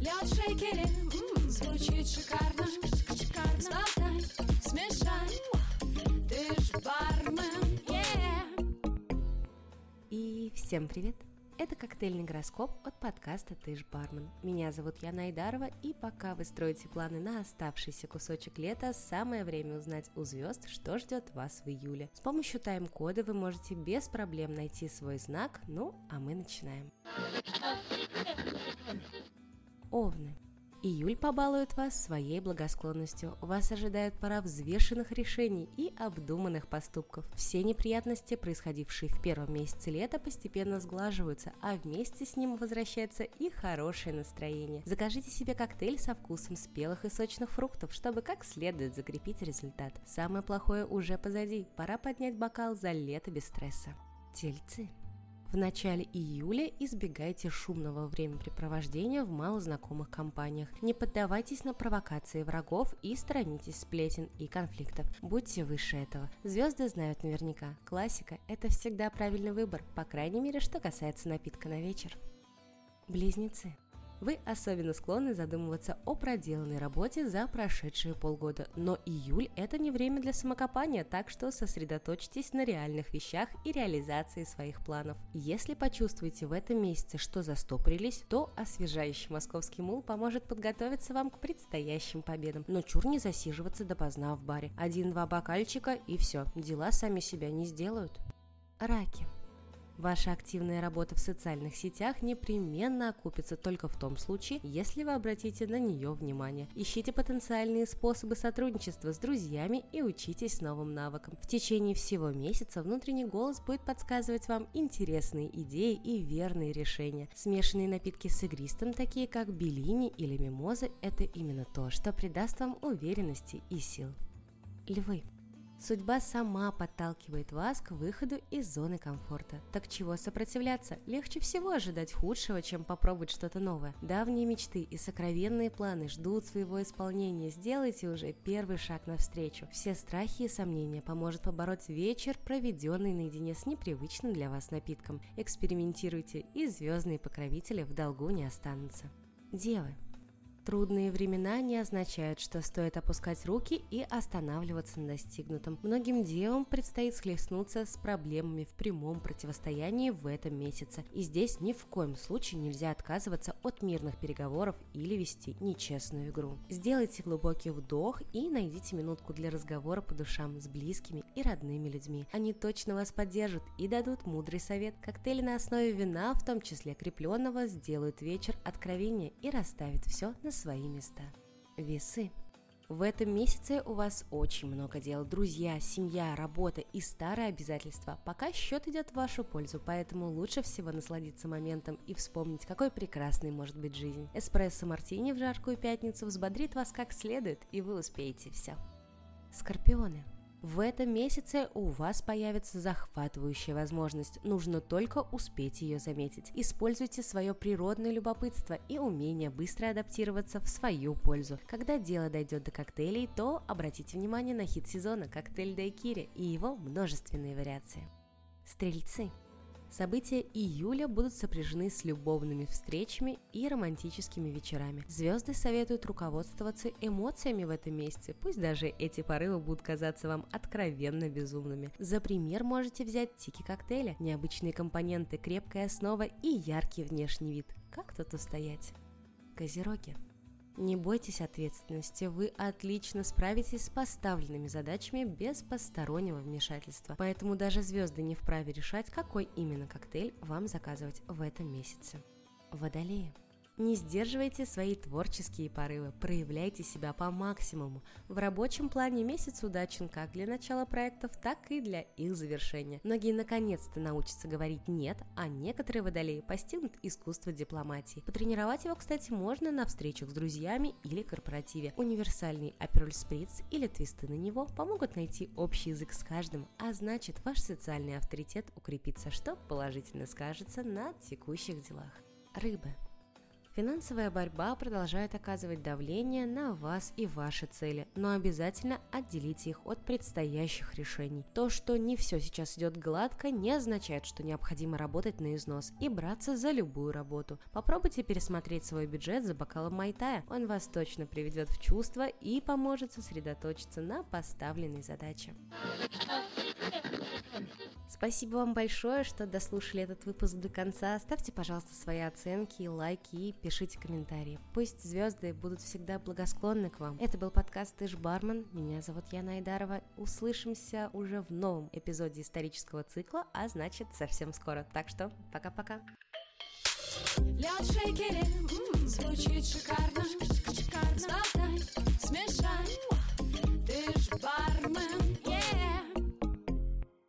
Лед в шейкере, звучит шикарно, шикарно. Сболтай, смешай, ты ж бармен. И всем привет! Это коктейльный гороскоп от подкаста «Ты ж бармен». Меня зовут Яна Айдарова, и пока вы строите планы на оставшийся кусочек лета, самое время узнать у звезд, что ждет вас в июле. С помощью тайм-кода вы можете без проблем найти свой знак, ну а мы начинаем. Овны. Июль побалует вас своей благосклонностью. Вас ожидает пора взвешенных решений и обдуманных поступков. Все неприятности, происходившие в первом месяце лета, постепенно сглаживаются, а вместе с ним возвращается и хорошее настроение. Закажите себе коктейль со вкусом спелых и сочных фруктов, чтобы как следует закрепить результат. Самое плохое уже позади. Пора поднять бокал за лето без стресса. Тельцы. В начале июля избегайте шумного времяпрепровождения в малознакомых компаниях. Не поддавайтесь на провокации врагов и сторонитесь сплетен и конфликтов. Будьте выше этого. Звезды знают наверняка. Классика – это всегда правильный выбор, по крайней мере, что касается напитка на вечер. Близнецы. Вы особенно склонны задумываться о проделанной работе за прошедшие полгода, но июль – это не время для самокопания, так что сосредоточьтесь на реальных вещах и реализации своих планов. Если почувствуете в этом месяце, что застопорились, то освежающий московский мул поможет подготовиться вам к предстоящим победам. Но чур не засиживаться допоздна в баре. Один-два бокальчика и все, дела сами себя не сделают. Раки. Ваша активная работа в социальных сетях непременно окупится только в том случае, если вы обратите на нее внимание. Ищите потенциальные способы сотрудничества с друзьями и учитесь новым навыкам. В течение всего месяца внутренний голос будет подсказывать вам интересные идеи и верные решения. Смешанные напитки с игристым, такие как белини или мимозы, это именно то, что придаст вам уверенности и сил. Львы. Судьба сама подталкивает вас к выходу из зоны комфорта. Так чего сопротивляться? Легче всего ожидать худшего, чем попробовать что-то новое. Давние мечты и сокровенные планы ждут своего исполнения. Сделайте уже первый шаг навстречу. Все страхи и сомнения поможет побороть вечер, проведенный наедине с непривычным для вас напитком. Экспериментируйте, и звездные покровители в долгу не останутся. Девы, Трудные времена не означают, что стоит опускать руки и останавливаться на достигнутом. Многим девам предстоит схлестнуться с проблемами в прямом противостоянии в этом месяце. И здесь ни в коем случае нельзя отказываться от мирных переговоров или вести нечестную игру. Сделайте глубокий вдох и найдите минутку для разговора по душам с близкими и родными людьми. Они точно вас поддержат и дадут мудрый совет. Коктейли на основе вина, в том числе крепленного, сделают вечер откровения и расставят все на свои места. Весы. В этом месяце у вас очень много дел. Друзья, семья, работа и старые обязательства. Пока счет идет в вашу пользу, поэтому лучше всего насладиться моментом и вспомнить, какой прекрасной может быть жизнь. Эспрессо мартини в жаркую пятницу взбодрит вас как следует, и вы успеете все. Скорпионы. В этом месяце у вас появится захватывающая возможность, нужно только успеть ее заметить. Используйте свое природное любопытство и умение быстро адаптироваться в свою пользу. Когда дело дойдет до коктейлей, то обратите внимание на хит сезона коктейль Дайкири и его множественные вариации. Стрельцы. События июля будут сопряжены с любовными встречами и романтическими вечерами. Звезды советуют руководствоваться эмоциями в этом месяце, пусть даже эти порывы будут казаться вам откровенно безумными. За пример можете взять тики коктейля, необычные компоненты, крепкая основа и яркий внешний вид. Как тут устоять? Козероги. Не бойтесь ответственности, вы отлично справитесь с поставленными задачами без постороннего вмешательства. Поэтому даже звезды не вправе решать, какой именно коктейль вам заказывать в этом месяце. Водолеи. Не сдерживайте свои творческие порывы, проявляйте себя по максимуму. В рабочем плане месяц удачен как для начала проектов, так и для их завершения. Многие наконец-то научатся говорить «нет», а некоторые водолеи постигнут искусство дипломатии. Потренировать его, кстати, можно на встречах с друзьями или корпоративе. Универсальный апероль сприц или твисты на него помогут найти общий язык с каждым, а значит ваш социальный авторитет укрепится, что положительно скажется на текущих делах. Рыбы. Финансовая борьба продолжает оказывать давление на вас и ваши цели, но обязательно отделите их от предстоящих решений. То, что не все сейчас идет гладко, не означает, что необходимо работать на износ и браться за любую работу. Попробуйте пересмотреть свой бюджет за бокалом майтая. Он вас точно приведет в чувство и поможет сосредоточиться на поставленной задаче. Спасибо вам большое, что дослушали этот выпуск до конца. Ставьте, пожалуйста, свои оценки, лайки и пишите комментарии. Пусть звезды будут всегда благосклонны к вам. Это был подкаст «Ты ж бармен». Меня зовут Яна Айдарова. Услышимся уже в новом эпизоде исторического цикла, а значит совсем скоро. Так что пока-пока. Лед в шейкере, звучит шикарно, шикарно. Смешай, ты ж бармен.